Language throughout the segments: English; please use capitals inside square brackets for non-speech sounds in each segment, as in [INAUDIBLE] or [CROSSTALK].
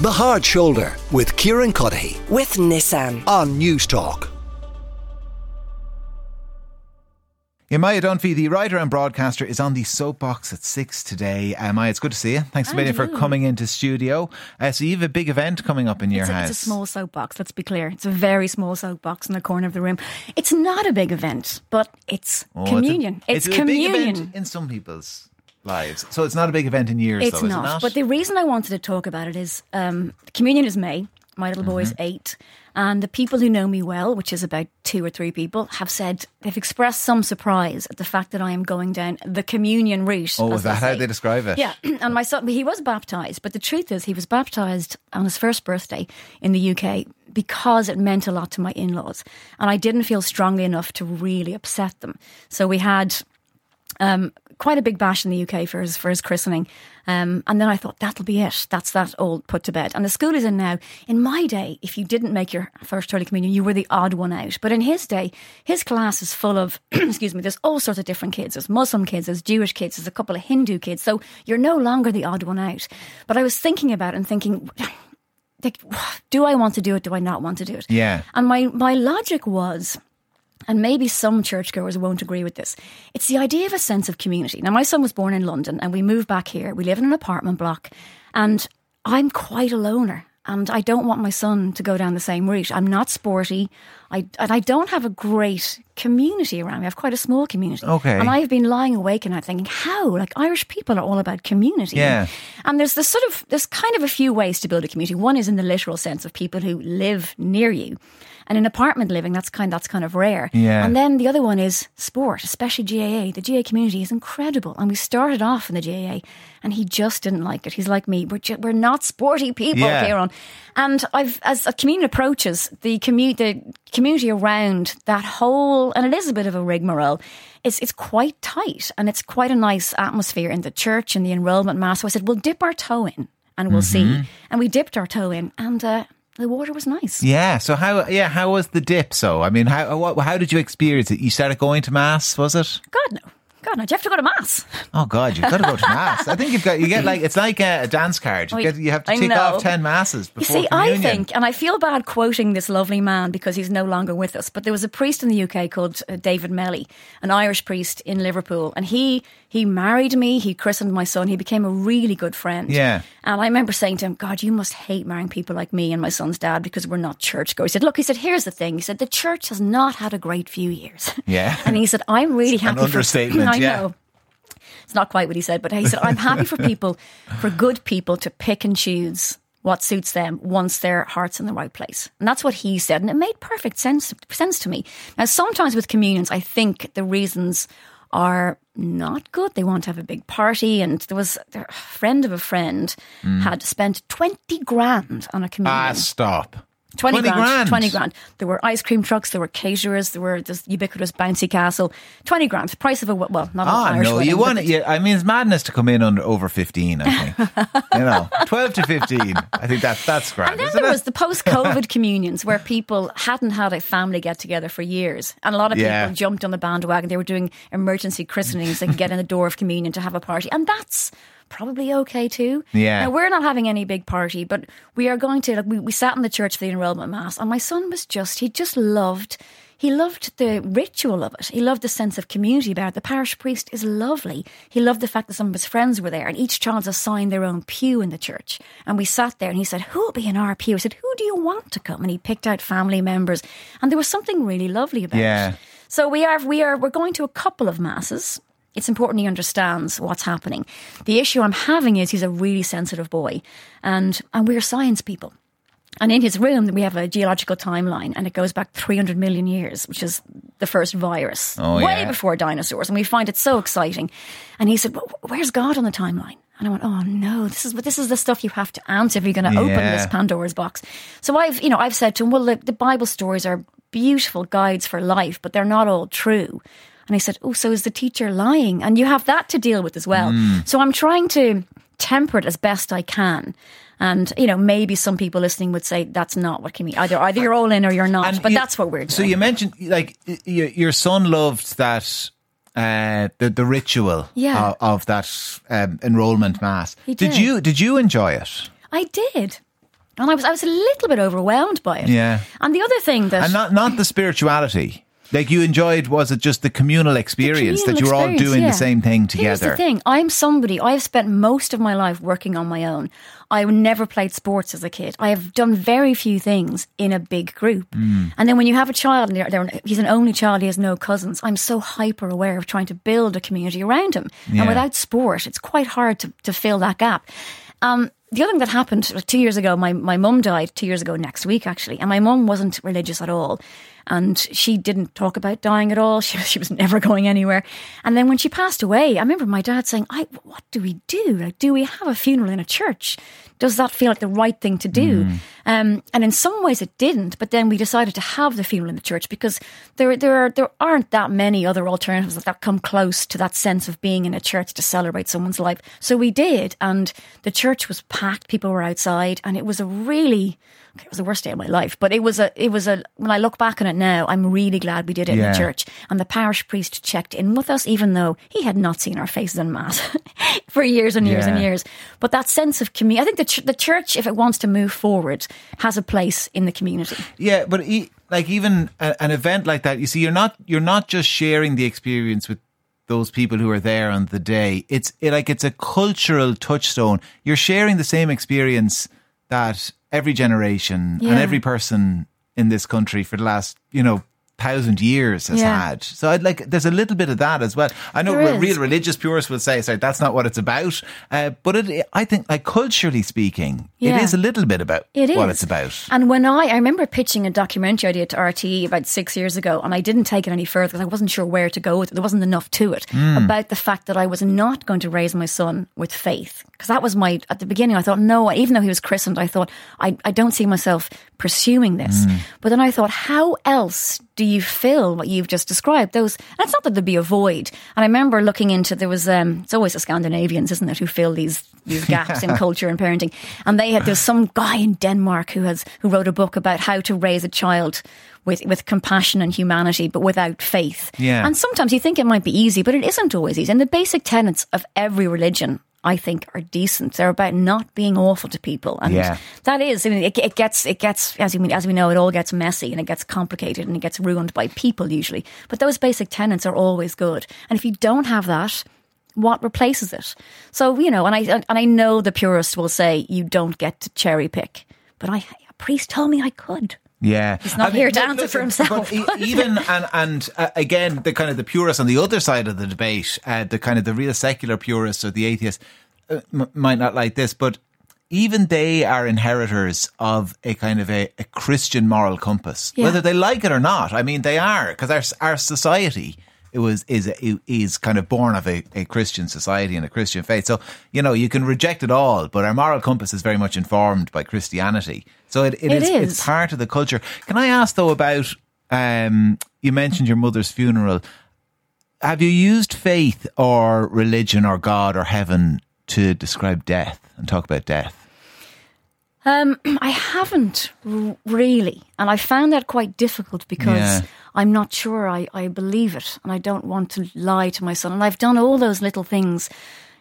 The Hard Shoulder with Kieran Cuddihy with Nissan. on News Talk. Maia Dunphy, the writer and broadcaster, is on the soapbox at six today. Uh, Maia, it's good to see you. Thanks a million for coming into studio. Uh, so you have a big event coming up in your It's a, house. it's a small soapbox, let's be clear. It's a very small soapbox in the corner of the room. It's not a big event, but it's Oh, it's a- communion. It's, a big communion. event in some people's lives. So it's not a big event in years, It's though, is not. it? But the reason I wanted to talk about it is um, communion is May. My little boy is Mm-hmm. eight. And the people who know me well, which is about two or three people, have said they've expressed some surprise at the fact that I am going down the communion route. oh, is that how they describe it? Yeah, [CLEARS THROAT] and my son, he was baptized, but the truth is, he was baptized on his first birthday in the UK because it meant a lot to my in laws. And I didn't feel strongly enough to really upset them. So we had um, quite a big bash in the UK for his, for his christening. Um, and then I thought, that'll be it. That's that all put to bed. And the school is in now. In my day, if you didn't make your first Holy Communion, you were the odd one out. But in his day, his class is full of, [CLEARS THROAT] excuse me, there's all sorts of different kids. There's Muslim kids, there's Jewish kids, there's a couple of Hindu kids. So you're no longer the odd one out. But I was thinking about it and thinking, [SIGHS] like, [SIGHS] do I want to do it? Do I not want to do it? Yeah. And my, my logic was, and maybe some churchgoers won't agree with this. It's the idea of a sense of community. Now, my son was born in London and we moved back here. We live in an apartment block and I'm quite a loner and I don't want my son to go down the same route. I'm not sporty. I, and I don't have a great community around me. I have quite a small community. Okay. And I've been lying awake at night thinking, how? Like Irish people are all about community. Yeah. And there's this sort of, there's kind of a few ways to build a community. One is in the literal sense of people who live near you. And in apartment living, that's kind that's kind of rare. Yeah. And then the other one is sport, especially GAA. The GAA community is incredible, and we started off in the GAA, and he just didn't like it. He's like me. We're ju- we're not sporty people Yeah. here on. And I've as a community approaches the commu- the community around that whole, and it is a bit of a rigmarole. It's it's quite tight, and it's quite a nice atmosphere in the church and the enrollment mass. So I said, we'll dip our toe in, and we'll Mm-hmm. see. And we dipped our toe in, and. Uh, the water was nice. Yeah. So how? Yeah. How was the dip? So I mean, how? How did you experience it? You started going to mass, was it? God no, God no. Do you have to go to mass? Oh God, you've got to go to mass. I think you've got. You get like it's like a, a dance card. You get. You have to tick off ten masses You before see, communion. I think, and I feel bad quoting this lovely man because he's no longer with us, but there was a priest in the UK called uh, David Melly, an Irish priest in Liverpool, and he he married me, he christened my son, he became a really good friend. Yeah. And I remember saying to him, God, you must hate marrying people like me and my son's dad because we're not churchgoers. He said, Look, he said, here's the thing. He said, the church has not had a great few years. Yeah. [LAUGHS] and he said, I'm really an happy. understatement, [LAUGHS] For, yeah. know. It's not quite what he said, but he said, I'm happy for people, for good people to pick and choose what suits them once their heart's in the right place. And that's what he said. And it made perfect sense, sense to me. Now, sometimes with communions, I think the reasons are not good. They want to have a big party. And there was a friend of a friend had spent 20 grand on a communion. Ah, stop. 20, 20 grand, grand. 20 grand. There were ice cream trucks, there were caterers, there were this ubiquitous bouncy castle. 20 grand. Price of a, well, not an Ah, Irish no, wedding, you want it. Yeah, I mean, it's madness to come in under over fifteen. I think [LAUGHS] you know, twelve to fifteen. I think that that's grand. And then there it? was the post-COVID [LAUGHS] communions where people hadn't had a family get together for years, and a lot of Yeah. people jumped on the bandwagon. They were doing emergency christenings and get in the door of communion to have a party, and that's probably okay too. Yeah. Now we're not having any big party, but we are going to. Like we, we sat in the church for the enrollment mass, and my son was just he just loved. He loved the ritual of it. He loved the sense of community about it. The parish priest is lovely. He loved the fact that some of his friends were there and each child's assigned their own pew in the church. And we sat there and he said, Who will be in our pew? I said, Who do you want to come? And he picked out family members. And there was something really lovely about Yeah. it. So we are we are we're going to a couple of masses. It's important he understands what's happening. The issue I'm having is he's a really sensitive boy and and we're science people. And in his room, we have a geological timeline, and it goes back 300 million years, which is the first virus, Oh, way yeah. before dinosaurs. And we find it so exciting. And he said, "Well, "Where's God on the timeline?" And I went, "Oh no, this is this is the stuff you have to answer if you're going to open this Pandora's box." So I've, you know, I've said to him, "Well, the, the Bible stories are beautiful guides for life, but they're not all true." And I said, "Oh, so is the teacher lying?" And you have that to deal with as well. Hmm. So I'm trying to temper it as best I can. And you know, maybe some people listening would say that's not what can mean. Either either you're all in or you're not. but you- that's what we're doing. So you mentioned like your son loved that uh, the the ritual Yeah. of, of that um, enrollment mass. He did. you did you enjoy it? I did. And I was I was a little bit overwhelmed by it. Yeah. And the other thing that And not not the spirituality. Like you enjoyed, was it just the communal experience that you were all doing yeah. the same thing Here's together? the thing: I'm somebody. I've spent most of my life working on my own. I never played sports as a kid. I have done very few things in a big group. Mm. And then when you have a child and they're, they're, he's an only child, he has no cousins. I'm so hyper aware of trying to build a community around him. Yeah. And without sport, it's quite hard to, to fill that gap. Um, the other thing that happened two years ago, my, my mum died two years ago next week, actually. And my mum wasn't religious at all. And she didn't talk about dying at all. [LAUGHS] She, she was never going anywhere. And then when she passed away, I remember my dad saying, I, What do we do? Like, do we have a funeral in a church? Does that feel like the right thing to do? Um, and in some ways it didn't. But then we decided to have the funeral in the church because there, there, are, there aren't that many other alternatives that come close to that sense of being in a church to celebrate someone's life. So we did. And the church was packed. People were outside. And it was a really, it was the worst day of my life. But it was a, it was a, when I look back on it now, I'm really glad we did it in the church. And the parish priest checked in with us, even though he had not seen our faces in mass [LAUGHS] for years and years and years. But that sense of community, I think the, ch- the church, if it wants to move forward, has a place in the community. Yeah, but e- like even a, an event like that, you see, you're not you're not just sharing the experience with those people who are there on the day. It's it, like it's a cultural touchstone. You're sharing the same experience that every generation and every person in this country for the last you know thousand years has Yeah. had. So I'd like there's a little bit of that as well. I know real religious purists will say, "Sorry, that's not what it's about." Uh, but it, I think, like culturally speaking, Yeah. it is a little bit about It is what it's about. And when I, I remember pitching a documentary idea to RTE about six years ago, and I didn't take it any further because I wasn't sure where to go with it. There wasn't enough to it about the fact that I was not going to raise my son with faith. Because that was my, at the beginning, I thought, no, even though he was christened, I thought, I, I don't see myself pursuing this. But then I thought, how else do you fill what you've just described? Those, and it's not that there'd be a void. And I remember looking into, there was, um, it's always the Scandinavians, isn't it, who fill these, these gaps in [LAUGHS] culture and parenting. And they had, there's some guy in Denmark who has, who wrote a book about how to raise a child with, with compassion and humanity, but without faith. Yeah. And sometimes you think it might be easy, but it isn't always easy. And the basic tenets of every religion, I think, are decent. They're about not being awful to people, and Yeah. that is. I mean, it, it gets it gets as we as we know, it all gets messy and it gets complicated and it gets ruined by people usually. But those basic tenets are always good. And if you don't have that. What replaces it? So you know, and I and I know the purist will say you don't get to cherry pick, but I a priest told me I could. Yeah, He's not here to answer for himself. But even [LAUGHS] and and uh, again, the kind of the purists on the other side of the debate, uh, the kind of the real secular purists or the atheists, uh, m- might not like this, but even they are inheritors of a kind of a, a Christian moral compass, Yeah. whether they like it or not. I mean, they are because our our society. It was is is kind of born of a, a Christian society and a Christian faith. So you know you can reject it all, but our moral compass is very much informed by Christianity. So it, it It is, is. it's part of the culture. Can I ask though about um, you mentioned your mother's funeral? Have you used faith or religion or God or heaven to describe death and talk about death? Um, [CLEARS THROAT] I haven't r- really, and I found that quite difficult because Yeah. I'm not sure I, I believe it, and I don't want to lie to my son. And I've done all those little things,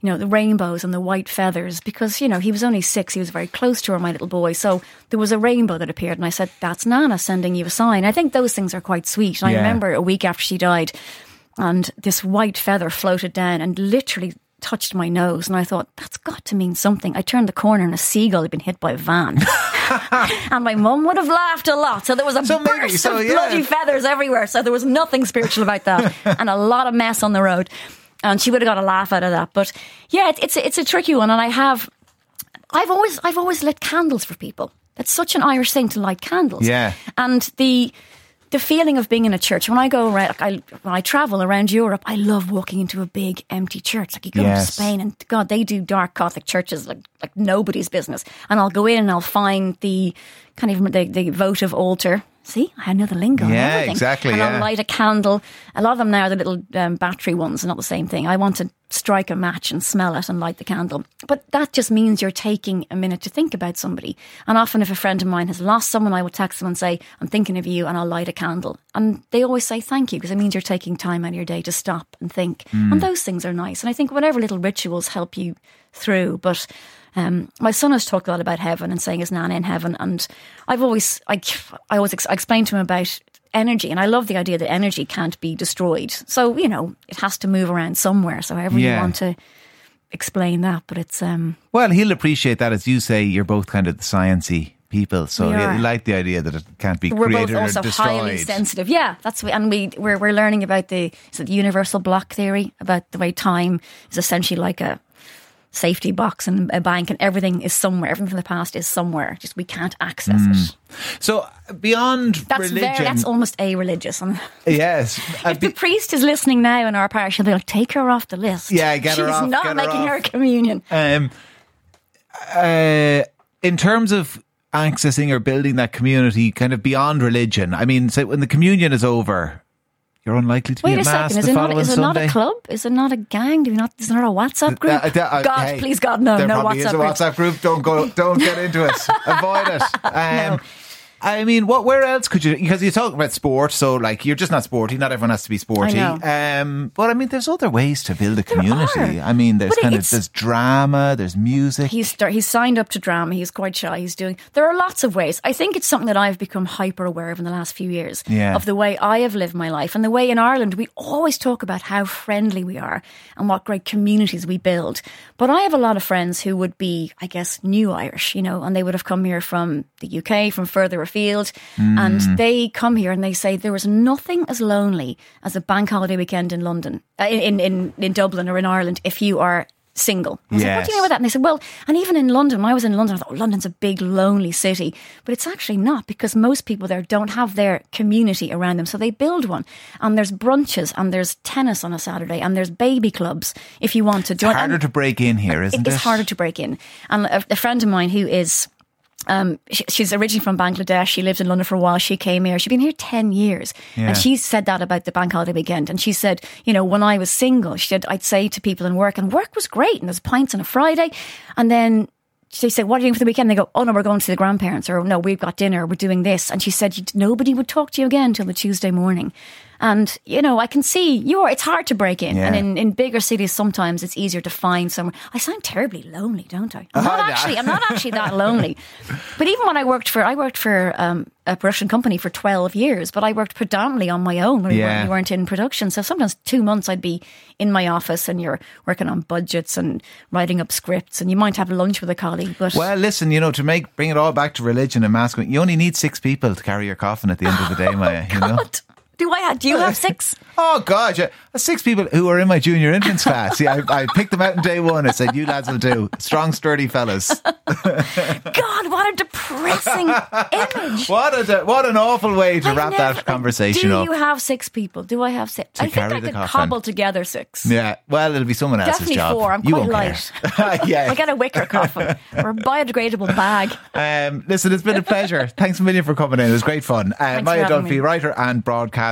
you know, the rainbows and the white feathers, because you know he was only six. He was very close to her, my little boy. So there was a rainbow that appeared, and I said, "That's Nana sending you a sign." I think those things are quite sweet. And I remember a week after she died, and this white feather floated down and literally touched my nose and I thought that's got to mean something. I turned the corner and a seagull had been hit by a van. [LAUGHS] [LAUGHS] and my mum would have laughed a lot. So there was a So maybe- burst so, of yeah. bloody feathers everywhere. So there was nothing spiritual about that [LAUGHS] and a lot of mess on the road. And she would have got a laugh out of that. But yeah, it, it's a, it's a tricky one and I have I've always I've always lit candles for people. That's such an Irish thing to light candles. Yeah. And the the feeling of being in a church when I go around, like I, when I travel around Europe, I love walking into a big empty church. Like you go Yes. to Spain, and God, they do dark Catholic churches like like nobody's business. And I'll go in and I'll find the kind of the, the votive altar. See, I know the lingo. Yeah, everything. exactly, And yeah. I'll light a candle. A lot of them now are the little um, battery ones, and not the same thing. I want to strike a match and smell it and light the candle. But that just means you're taking a minute to think about somebody. And often, if a friend of mine has lost someone, I will text them and say, I'm thinking of you, and I'll light a candle. And they always say thank you because it means you're taking time out of your day to stop and think. Hmm. And those things are nice. And I think whatever little rituals help you through. But Um, my son has talked a lot about heaven and saying his nana in heaven, and I've always, I, I always ex- I explained to him about energy, and I love the idea that energy can't be destroyed. So you know, it has to move around somewhere. So however Yeah. you want to explain that, but it's um, Well, he'll appreciate that, as you say. You're both kind of the sciency people, so he'll like the idea that it can't be we're created both also or destroyed. highly sensitive. Yeah, that's and we we're we're learning about the is it the universal block theory about the way time is essentially like a safety box and a bank, and everything is somewhere. Everything from the past is somewhere. Just we can't access it. So beyond That's religion, very that's almost a religious. [LAUGHS] Yes, uh, if the be- priest is listening now in our parish, he'll be like, "Take her off the list." Yeah, get her off. She's not her making off. her communion. um, uh, in terms of accessing or building that community, kind of beyond religion. I mean, so when the communion is over, you're unlikely to Wait be a at mass second. Is the it, not, following is it not a club? Is it not a gang? Do we not? Is it not a WhatsApp group? Uh, uh, uh, God, hey, please, God, no, there no probably WhatsApp is a group. WhatsApp group. Don't go. Don't get into it. [LAUGHS] Avoid it. Um, I mean, what? Where else could you? Because you talk about sport, so like you're just not sporty. Not everyone has to be sporty. Um, but I mean, there's other ways to build a community. I mean, there's But kind of there's drama, there's music. He's start, he's signed up to drama. He's quite shy. He's doing. There are lots of ways. I think it's something that I've become hyper aware of in the last few years. Yeah. Of the way I have lived my life and the way in Ireland we always talk about how friendly we are and what great communities we build. But I have a lot of friends who would be, I guess, new Irish, you know, and they would have come here from the UK, from further afield, and they come here and they say there is nothing as lonely as a bank holiday weekend in London, uh, in, in in Dublin or in Ireland if you are single. I was like, what do you mean by that? And they said, well, and even in London, when I was in London, I thought, oh, London's a big, lonely city. But it's actually not because most people there don't have their community around them. So they build one. And there's brunches and there's tennis on a Saturday and there's baby clubs if you want to join. It's harder And to break in here, isn't it it? is harder to break in. And a, a friend of mine who is um, she, she's originally from Bangladesh. She lived in London for a while. She came here. She's been here 10 years. Yeah. And she said that about the bank holiday weekend. And she said, you know, when I was single, she said, I'd say to people in work, and work was great. And there's pints on a Friday. And then she said, what are you doing for the weekend? They go, oh no, we're going to see the grandparents. Or no, we've got dinner. We're doing this. And she said, nobody would talk to you again until the Tuesday morning. And, you know, I can see you're, it's hard to break in. Yeah. And in, in bigger cities, sometimes it's easier to find somewhere. I sound terribly lonely, don't I? I'm not Oh, no. actually, I'm not actually that [LAUGHS] lonely. But even when I worked for, I worked for um, a production company for 12 years, but I worked predominantly on my own when we, Yeah. weren't, we weren't in production. So sometimes two months I'd be in my office and you're working on budgets and writing up scripts and you might have lunch with a colleague. But Well, listen, you know, to make bring it all back to religion and masculine, you only need six people to carry your coffin at the end of the day, Maia. You [LAUGHS] know. Do I have, do you have six? [LAUGHS] Oh God, six people who were in my junior infants class. Yeah, I, I picked them out in day one. I said, "You lads will do. Strong, sturdy fellas." [LAUGHS] God, what a depressing image. What a what an awful way to I wrap never- that conversation do up. Do you have six people? Do I have six? I think I the could coffin. cobble together six. yeah, well, it'll be someone else's Definitely job. four. I'm you quite light. care. [LAUGHS] yeah. I get a wicker coffin or a biodegradable bag. Um, listen, it's been a pleasure. Thanks a million for coming in. It was great fun. Uh, Maia Dunphy, me. writer and broadcaster.